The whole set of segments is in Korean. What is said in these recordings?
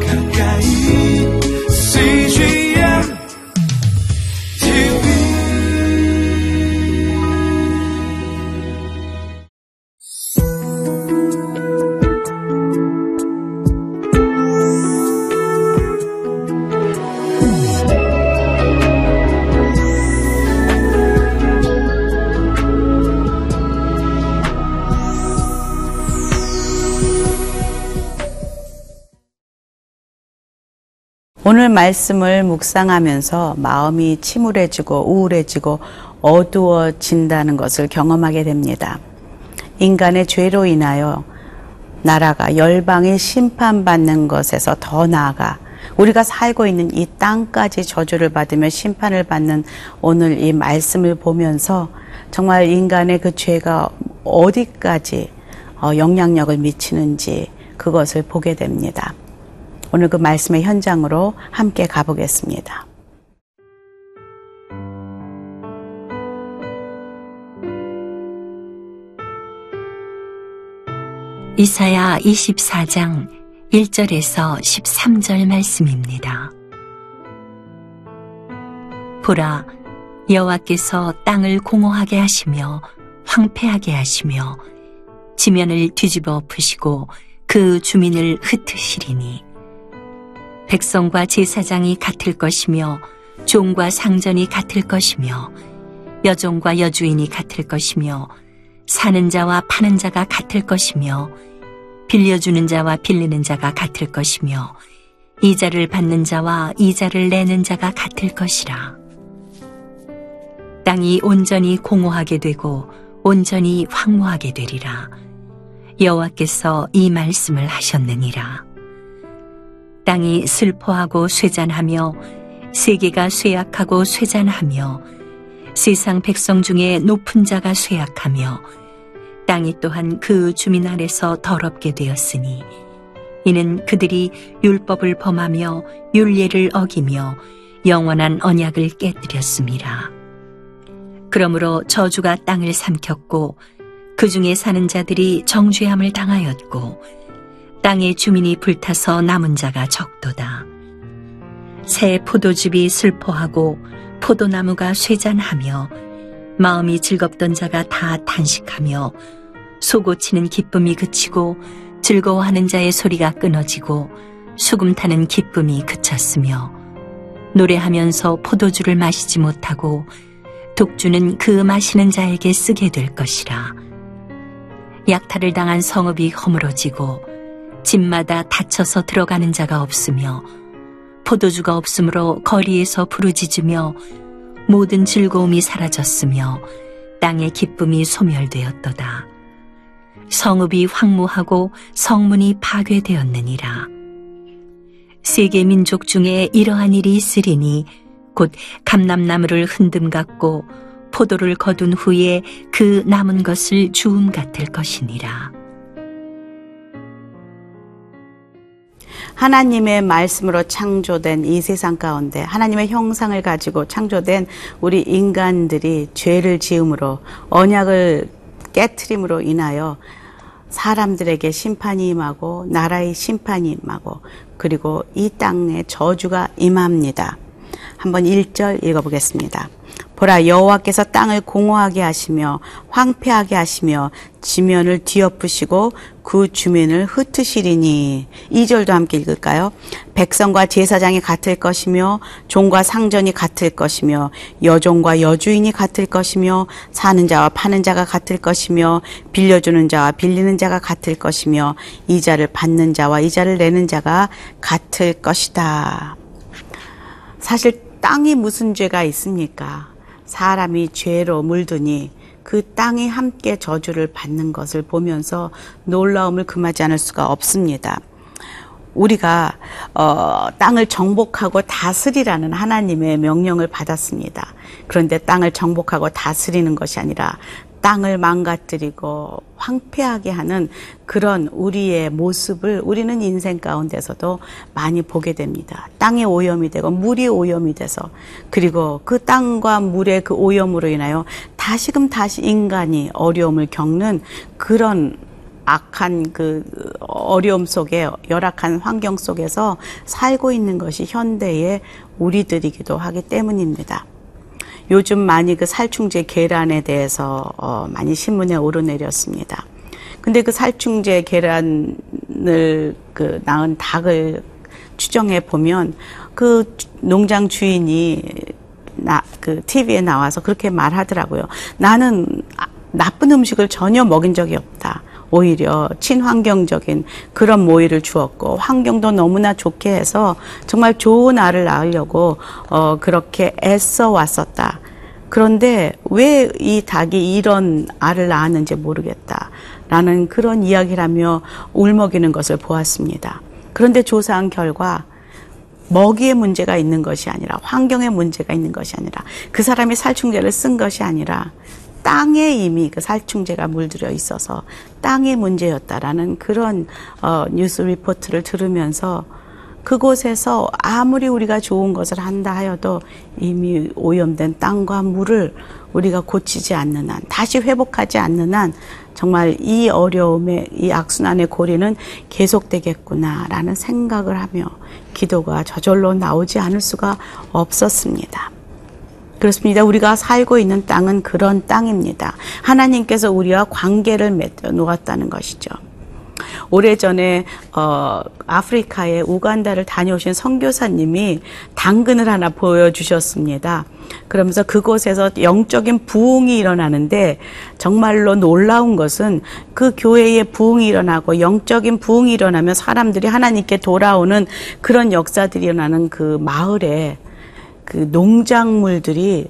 가까 오늘 말씀을 묵상하면서 마음이 침울해지고 우울해지고 어두워진다는 것을 경험하게 됩니다. 인간의 죄로 인하여 나라가 열방에 심판받는 것에서 더 나아가 우리가 살고 있는 이 땅까지 저주를 받으며 심판을 받는 오늘 이 말씀을 보면서 정말 인간의 그 죄가 어디까지 어, 영향력을 미치는지 그것을 보게 됩니다. 오늘 그 말씀의 현장으로 함께 가보겠습니다. 이사야 24장 1절에서 13절 말씀입니다. 보라, 여호와께서 땅을 공허하게 하시며 황폐하게 하시며 지면을 뒤집어 엎으시고 그 주민을 흩으시리니 백성과 제사장이 같을 것이며 종과 상전이 같을 것이며 여종과 여주인이 같을 것이며 사는 자와 파는 자가 같을 것이며 빌려주는 자와 빌리는 자가 같을 것이며 이자를 받는 자와 이자를 내는 자가 같을 것이라. 땅이 온전히 공허하게 되고 온전히 황무하게 되리라. 여호와께서 이 말씀을 하셨느니라. 땅이 슬퍼하고 쇠잔하며 세계가 쇠약하고 쇠잔하며 세상 백성 중에 높은 자가 쇠약하며 땅이 또한 그 주민 아래서 더럽게 되었으니 이는 그들이 율법을 범하며 율례를 어기며 영원한 언약을 깨뜨렸습니다. 그러므로 저주가 땅을 삼켰고 그 중에 사는 자들이 정죄함을 당하였고 땅의 주민이 불타서 남은 자가 적도다. 새 포도즙이 슬퍼하고 포도나무가 쇠잔하며 마음이 즐겁던 자가 다 탄식하며 소고치는 기쁨이 그치고 즐거워하는 자의 소리가 끊어지고 수금 타는 기쁨이 그쳤으며 노래하면서 포도주를 마시지 못하고 독주는 그 마시는 자에게 쓰게 될 것이라. 약탈을 당한 성읍이 허물어지고 집마다 닫혀서 들어가는 자가 없으며 포도주가 없으므로 거리에서 부르짖으며 모든 즐거움이 사라졌으며 땅의 기쁨이 소멸되었도다. 성읍이 황무하고 성문이 파괴되었느니라. 세계 민족 중에 이러한 일이 있으리니 곧 감람나무를 흔듦 같고 포도를 거둔 후에 그 남은 것을 주움 같을 것이니라. 하나님의 말씀으로 창조된 이 세상 가운데 하나님의 형상을 가지고 창조된 우리 인간들이 죄를 지음으로 언약을 깨트림으로 인하여 사람들에게 심판이 임하고 나라의 심판이 임하고 그리고 이 땅에 저주가 임합니다. 한번 1절 읽어보겠습니다. 보라 여호와께서 땅을 공허하게 하시며 황폐하게 하시며 지면을 뒤엎으시고 그 주민을 흩으시리니 2절도 함께 읽을까요? 백성과 제사장이 같을 것이며 종과 상전이 같을 것이며 여종과 여주인이 같을 것이며 사는 자와 파는 자가 같을 것이며 빌려주는 자와 빌리는 자가 같을 것이며 이자를 받는 자와 이자를 내는 자가 같을 것이다. 사실 땅이 무슨 죄가 있습니까? 사람이 죄로 물드니 그 땅이 함께 저주를 받는 것을 보면서 놀라움을 금하지 않을 수가 없습니다. 우리가 어, 땅을 정복하고 다스리라는 하나님의 명령을 받았습니다. 그런데 땅을 정복하고 다스리는 것이 아니라 땅을 망가뜨리고 황폐하게 하는 그런 우리의 모습을 우리는 인생 가운데서도 많이 보게 됩니다. 땅이 오염이 되고 물이 오염이 돼서 그리고 그 땅과 물의 그 오염으로 인하여 다시금 다시 인간이 어려움을 겪는 그런 악한 그 어려움 속에 열악한 환경 속에서 살고 있는 것이 현대의 우리들이기도 하기 때문입니다. 요즘 많이 그 살충제 계란에 대해서 어, 많이 신문에 오르내렸습니다. 근데 그 살충제 계란을 그 낳은 닭을 추정해 보면 그 농장 주인이 나 그 TV에 나와서 그렇게 말하더라고요. 나는 아, 나쁜 음식을 전혀 먹인 적이 없다. 오히려 친환경적인 그런 모이를 주었고 환경도 너무나 좋게 해서 정말 좋은 알을 낳으려고 어 그렇게 애써 왔었다. 그런데 왜 이 닭이 이런 알을 낳았는지 모르겠다라는 그런 이야기를 하며 울먹이는 것을 보았습니다. 그런데 조사한 결과 먹이에 문제가 있는 것이 아니라 환경에 문제가 있는 것이 아니라 그 사람이 살충제를 쓴 것이 아니라 땅에 이미 그 살충제가 물들여 있어서 땅의 문제였다라는 그런 어, 뉴스 리포트를 들으면서 그곳에서 아무리 우리가 좋은 것을 한다 하여도 이미 오염된 땅과 물을 우리가 고치지 않는 한, 다시 회복하지 않는 한 정말 이 어려움의 이 악순환의 고리는 계속되겠구나라는 생각을 하며 기도가 저절로 나오지 않을 수가 없었습니다. 그렇습니다. 우리가 살고 있는 땅은 그런 땅입니다. 하나님께서 우리와 관계를 맺어 놓았다는 것이죠. 오래전에 어 아프리카의 우간다를 다녀오신 선교사님이 당근을 하나 보여주셨습니다. 그러면서 그곳에서 영적인 부흥이 일어나는데 정말로 놀라운 것은 그 교회에 부흥이 일어나고 영적인 부흥이 일어나면 사람들이 하나님께 돌아오는 그런 역사들이 일어나는 그 마을에 그 농작물들이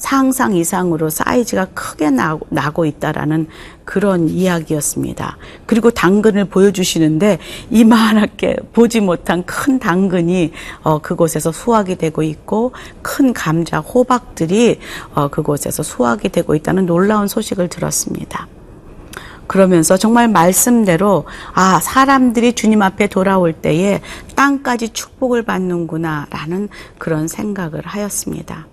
상상 이상으로 사이즈가 크게 나고, 있다라는 그런 이야기였습니다. 그리고 당근을 보여주시는데 이만하게 보지 못한 큰 당근이 어, 그곳에서 수확이 되고 있고 큰 감자, 호박들이 어, 그곳에서 수확이 되고 있다는 놀라운 소식을 들었습니다. 그러면서 정말 말씀대로 아 사람들이 주님 앞에 돌아올 때에 땅까지 축복을 받는구나라는 그런 생각을 하였습니다.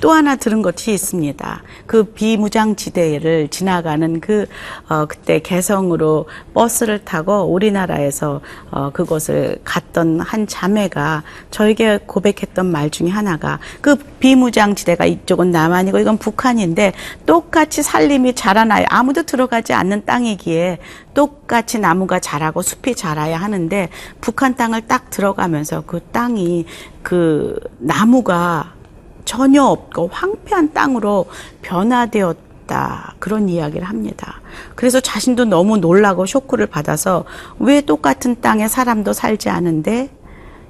또 하나 들은 것이 있습니다. 그 비무장지대를 지나가는 그 어, 그때 개성으로 버스를 타고 우리나라에서 어, 그곳을 갔던 한 자매가 저에게 고백했던 말 중에 하나가 그 비무장지대가 이쪽은 남한이고 이건 북한인데 똑같이 살림이 자라나요. 아무도 들어가지 않는 땅이기에 똑같이 나무가 자라고 숲이 자라야 하는데 북한 땅을 딱 들어가면서 그 땅이 그 나무가 전혀 없고 황폐한 땅으로 변화되었다. 그런 이야기를 합니다. 그래서 자신도 너무 놀라고 쇼크를 받아서 왜 똑같은 땅에 사람도 살지 않은데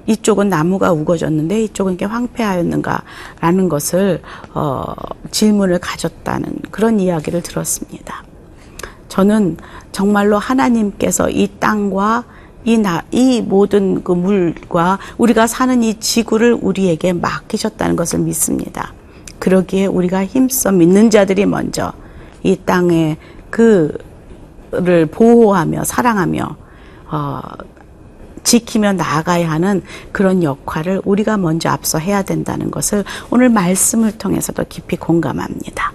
이쪽은 나무가 우거졌는데 이쪽은 이렇게 황폐하였는가라는 것을 어, 질문을 가졌다는 그런 이야기를 들었습니다. 저는 정말로 하나님께서 이 땅과 이, 나, 이 모든 그 물과 우리가 사는 이 지구를 우리에게 맡기셨다는 것을 믿습니다. 그러기에 우리가 힘써 믿는 자들이 먼저 이 땅에 그를 보호하며 사랑하며 어, 지키며 나아가야 하는 그런 역할을 우리가 먼저 앞서 해야 된다는 것을 오늘 말씀을 통해서도 깊이 공감합니다.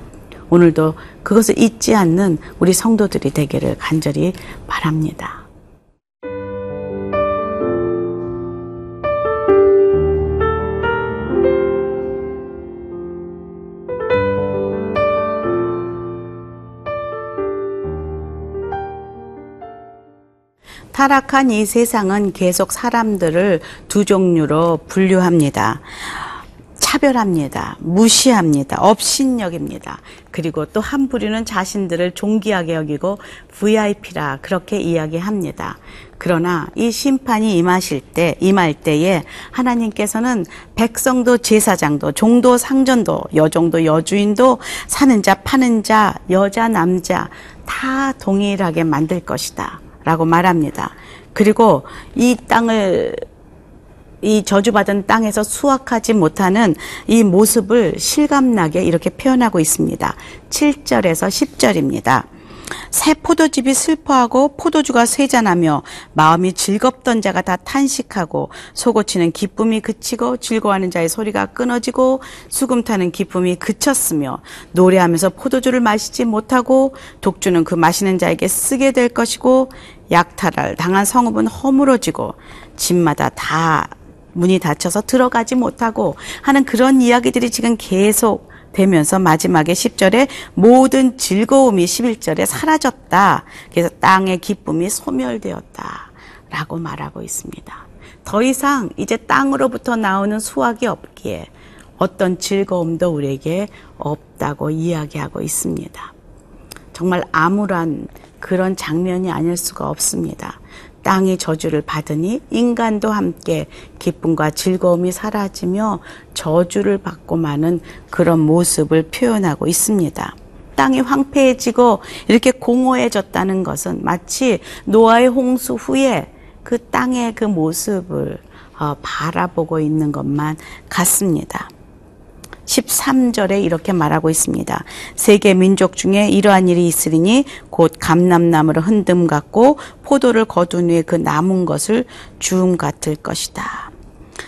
오늘도 그것을 잊지 않는 우리 성도들이 되기를 간절히 바랍니다. 타락한 이 세상은 계속 사람들을 두 종류로 분류합니다. 차별합니다. 무시합니다. 업신여깁니다. 그리고 또 한 부류는 자신들을 존귀하게 여기고 VIP라 그렇게 이야기합니다. 그러나 이 심판이 임하실 때, 임할 때에 하나님께서는 백성도 제사장도 종도 상전도 여종도 여주인도 사는 자 파는 자 여자 남자 다 동일하게 만들 것이다. 라고 말합니다. 그리고 이 땅을 이 저주받은 땅에서 수확하지 못하는 이 모습을 실감나게 이렇게 표현하고 있습니다. 7절에서 10절입니다. 새 포도즙이 슬퍼하고 포도주가 쇠잔하며 마음이 즐겁던 자가 다 탄식하고 속고치는 기쁨이 그치고 즐거워하는 자의 소리가 끊어지고 수금 타는 기쁨이 그쳤으며 노래하면서 포도주를 마시지 못하고 독주는 그 마시는 자에게 쓰게 될 것이고 약탈을 당한 성읍은 허물어지고 집마다 다 문이 닫혀서 들어가지 못하고 하는 그런 이야기들이 지금 계속 되면서 마지막에 10절에 모든 즐거움이 11절에 사라졌다. 그래서 땅의 기쁨이 소멸되었다. 라고 말하고 있습니다. 더 이상 이제 땅으로부터 나오는 수확이 없기에 어떤 즐거움도 우리에게 없다고 이야기하고 있습니다. 정말 암울한 그런 장면이 아닐 수가 없습니다. 땅이 저주를 받으니 인간도 함께 기쁨과 즐거움이 사라지며 저주를 받고 마는 그런 모습을 표현하고 있습니다. 땅이 황폐해지고 이렇게 공허해졌다는 것은 마치 노아의 홍수 후에 그 땅의 그 모습을 어, 바라보고 있는 것만 같습니다. 13절에 이렇게 말하고 있습니다. 세계 민족 중에 이러한 일이 있으리니 곧 감람나무를 흔듦 같고 포도를 거둔 후에 그 남은 것을 주음 같을 것이다.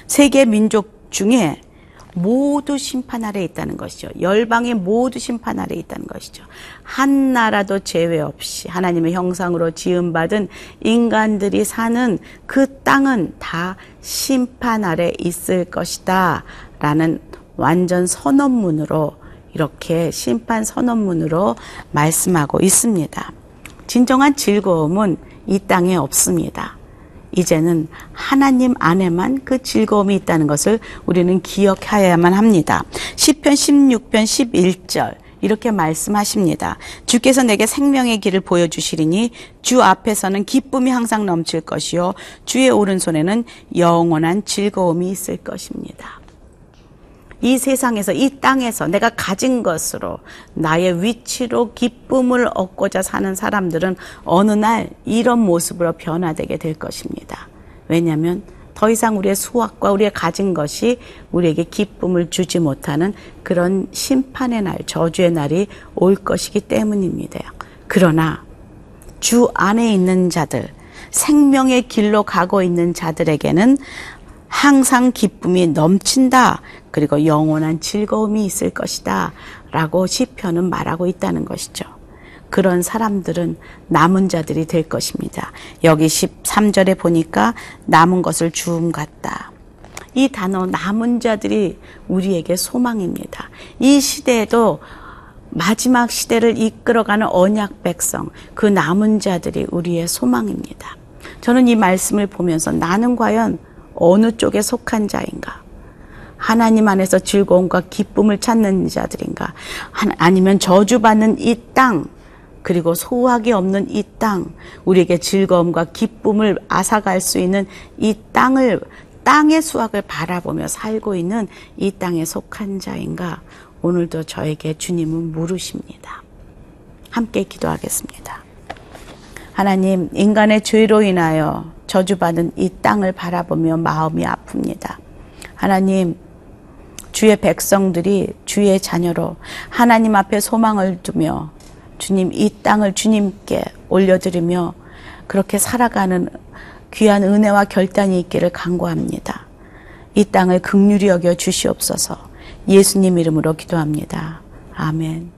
세계 민족 중에 모두 심판 아래 있다는 것이죠. 열방이 모두 심판 아래 있다는 것이죠. 한 나라도 제외 없이 하나님의 형상으로 지음받은 인간들이 사는 그 땅은 다 심판 아래 있을 것이다. 라는 완전 선언문으로 이렇게 심판 선언문으로 말씀하고 있습니다. 진정한 즐거움은 이 땅에 없습니다. 이제는 하나님 안에만 그 즐거움이 있다는 것을 우리는 기억하여야만 합니다. 10편 16편 11절 이렇게 말씀하십니다. 주께서 내게 생명의 길을 보여주시리니 주 앞에서는 기쁨이 항상 넘칠 것이요 주의 오른손에는 영원한 즐거움이 있을 것입니다. 이 세상에서 이 땅에서 내가 가진 것으로 나의 위치로 기쁨을 얻고자 사는 사람들은 어느 날 이런 모습으로 변화되게 될 것입니다. 왜냐하면 더 이상 우리의 수확과 우리의 가진 것이 우리에게 기쁨을 주지 못하는 그런 심판의 날, 저주의 날이 올 것이기 때문입니다. 그러나 주 안에 있는 자들, 생명의 길로 가고 있는 자들에게는 항상 기쁨이 넘친다. 그리고 영원한 즐거움이 있을 것이다. 라고 시편은 말하고 있다는 것이죠. 그런 사람들은 남은 자들이 될 것입니다. 여기 13절에 보니까 남은 것을 주음 같다. 이 단어 남은 자들이 우리에게 소망입니다. 이 시대에도 마지막 시대를 이끌어가는 언약 백성, 그 남은 자들이 우리의 소망입니다. 저는 이 말씀을 보면서 나는 과연 어느 쪽에 속한 자인가? 하나님 안에서 즐거움과 기쁨을 찾는 자들인가? 아니면 저주받는 이 땅, 그리고 소화기 없는 이 땅, 우리에게 즐거움과 기쁨을 앗아갈 수 있는 이 땅을, 땅의 수확을 바라보며 살고 있는 이 땅에 속한 자인가? 오늘도 저에게 주님은 물으십니다. 함께 기도하겠습니다. 하나님, 인간의 죄로 인하여 저주받은 이 땅을 바라보며 마음이 아픕니다. 하나님, 주의 백성들이 주의 자녀로 하나님 앞에 소망을 두며 주님 이 땅을 주님께 올려드리며 그렇게 살아가는 귀한 은혜와 결단이 있기를 간구합니다. 이 땅을 극률히 여겨 주시옵소서 예수님 이름으로 기도합니다. 아멘.